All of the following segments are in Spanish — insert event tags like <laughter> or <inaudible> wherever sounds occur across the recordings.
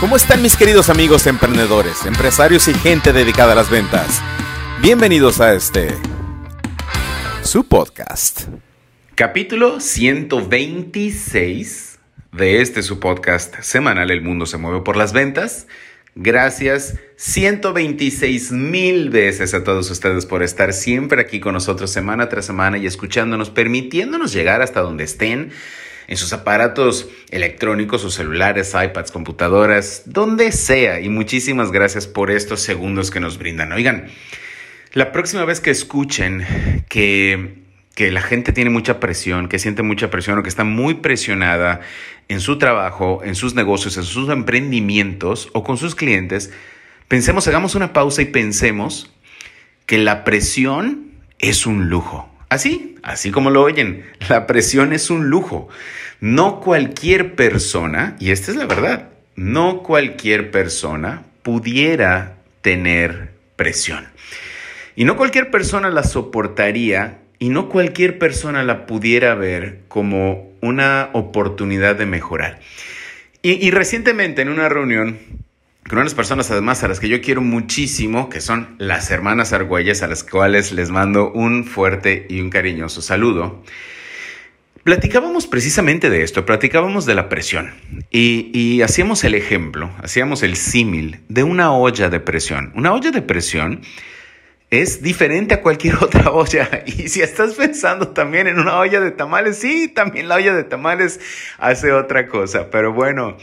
¿Cómo están mis queridos amigos emprendedores, empresarios y gente dedicada a las ventas? Bienvenidos a este, su podcast. Capítulo 126 de este su podcast semanal El Mundo se mueve por las ventas. Gracias 126 mil veces a todos ustedes por estar siempre aquí con nosotros semana tras semana y escuchándonos, permitiéndonos llegar hasta donde estén en sus aparatos electrónicos, sus celulares, iPads, computadoras, donde sea. Y muchísimas gracias por estos segundos que nos brindan. Oigan, la próxima vez que escuchen que, que la gente tiene mucha presión, que siente mucha presión o que está muy presionada en su trabajo, en sus negocios, en sus emprendimientos o con sus clientes, pensemos, hagamos una pausa y pensemos que la presión es un lujo. Así, así como lo oyen, la presión es un lujo. No cualquier persona, y esta es la verdad, no cualquier persona pudiera tener presión. Y no cualquier persona la soportaría y no cualquier persona la pudiera ver como una oportunidad de mejorar. Y, y recientemente en una reunión con unas personas además a las que yo quiero muchísimo, que son las hermanas Argüelles, a las cuales les mando un fuerte y un cariñoso saludo. Platicábamos precisamente de esto, platicábamos de la presión y, y hacíamos el ejemplo, hacíamos el símil de una olla de presión. Una olla de presión es diferente a cualquier <laughs> otra olla. Y si estás pensando también en una olla de tamales, sí, también la olla de tamales hace otra cosa. Pero bueno,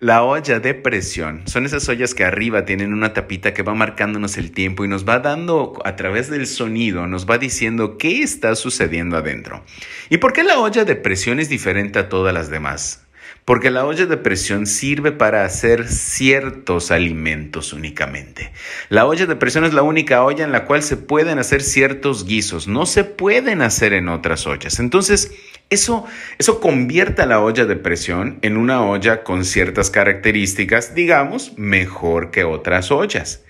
la olla de presión son esas ollas que arriba tienen una tapita que va marcándonos el tiempo y nos va dando a través del sonido, nos va diciendo qué está sucediendo adentro. ¿Y por qué la olla de presión es diferente a todas las demás? Porque la olla de presión sirve para hacer ciertos alimentos únicamente. La olla de presión es la única olla en la cual se pueden hacer ciertos guisos, no se pueden hacer en otras ollas. Entonces, eso, eso convierte a la olla de presión en una olla con ciertas características, digamos, mejor que otras ollas.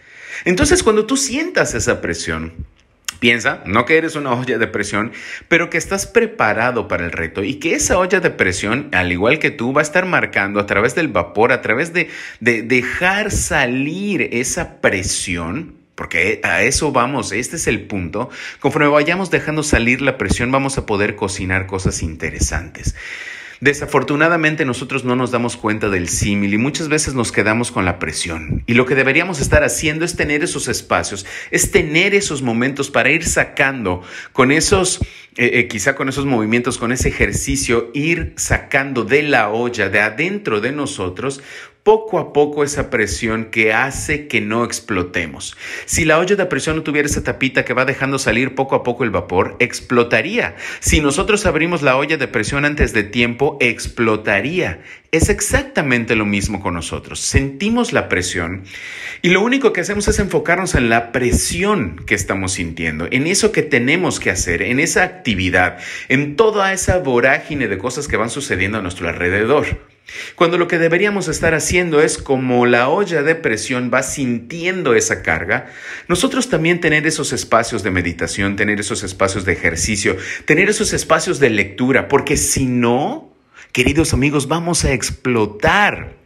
Entonces, cuando tú sientas esa presión, Piensa, no que eres una olla de presión, pero que estás preparado para el reto y que esa olla de presión, al igual que tú, va a estar marcando a través del vapor, a través de, de dejar salir esa presión, porque a eso vamos, este es el punto. Conforme vayamos dejando salir la presión, vamos a poder cocinar cosas interesantes. Desafortunadamente nosotros no nos damos cuenta del símil y muchas veces nos quedamos con la presión. Y lo que deberíamos estar haciendo es tener esos espacios, es tener esos momentos para ir sacando con esos, eh, eh, quizá con esos movimientos, con ese ejercicio, ir sacando de la olla, de adentro de nosotros, poco a poco esa presión que hace que no explotemos. Si la olla de presión no tuviera esa tapita que va dejando salir poco a poco el vapor, explotaría. Si nosotros abrimos la olla de presión antes de tiempo, explotaría. Es exactamente lo mismo con nosotros. Sentimos la presión y lo único que hacemos es enfocarnos en la presión que estamos sintiendo, en eso que tenemos que hacer, en esa actividad, en toda esa vorágine de cosas que van sucediendo a nuestro alrededor. Cuando lo que deberíamos estar haciendo es como la olla de presión va sintiendo esa carga, nosotros también tener esos espacios de meditación, tener esos espacios de ejercicio, tener esos espacios de lectura, porque si no, queridos amigos, vamos a explotar.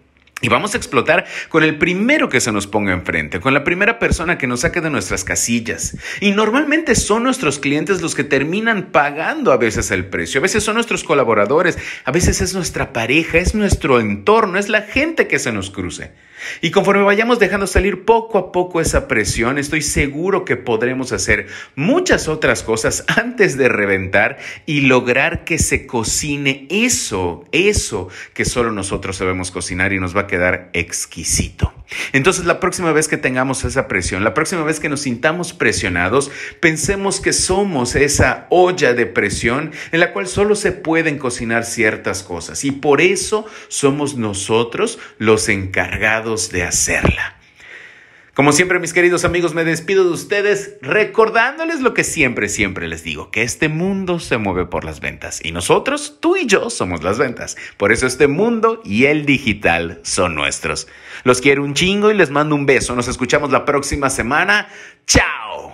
Y vamos a explotar con el primero que se nos ponga enfrente, con la primera persona que nos saque de nuestras casillas. Y normalmente son nuestros clientes los que terminan pagando a veces el precio, a veces son nuestros colaboradores, a veces es nuestra pareja, es nuestro entorno, es la gente que se nos cruce. Y conforme vayamos dejando salir poco a poco esa presión, estoy seguro que podremos hacer muchas otras cosas antes de reventar y lograr que se cocine eso, eso que solo nosotros sabemos cocinar y nos va a quedar exquisito. Entonces la próxima vez que tengamos esa presión, la próxima vez que nos sintamos presionados, pensemos que somos esa olla de presión en la cual solo se pueden cocinar ciertas cosas y por eso somos nosotros los encargados de hacerla. Como siempre, mis queridos amigos, me despido de ustedes recordándoles lo que siempre, siempre les digo, que este mundo se mueve por las ventas y nosotros, tú y yo, somos las ventas. Por eso este mundo y el digital son nuestros. Los quiero un chingo y les mando un beso. Nos escuchamos la próxima semana. ¡Chao!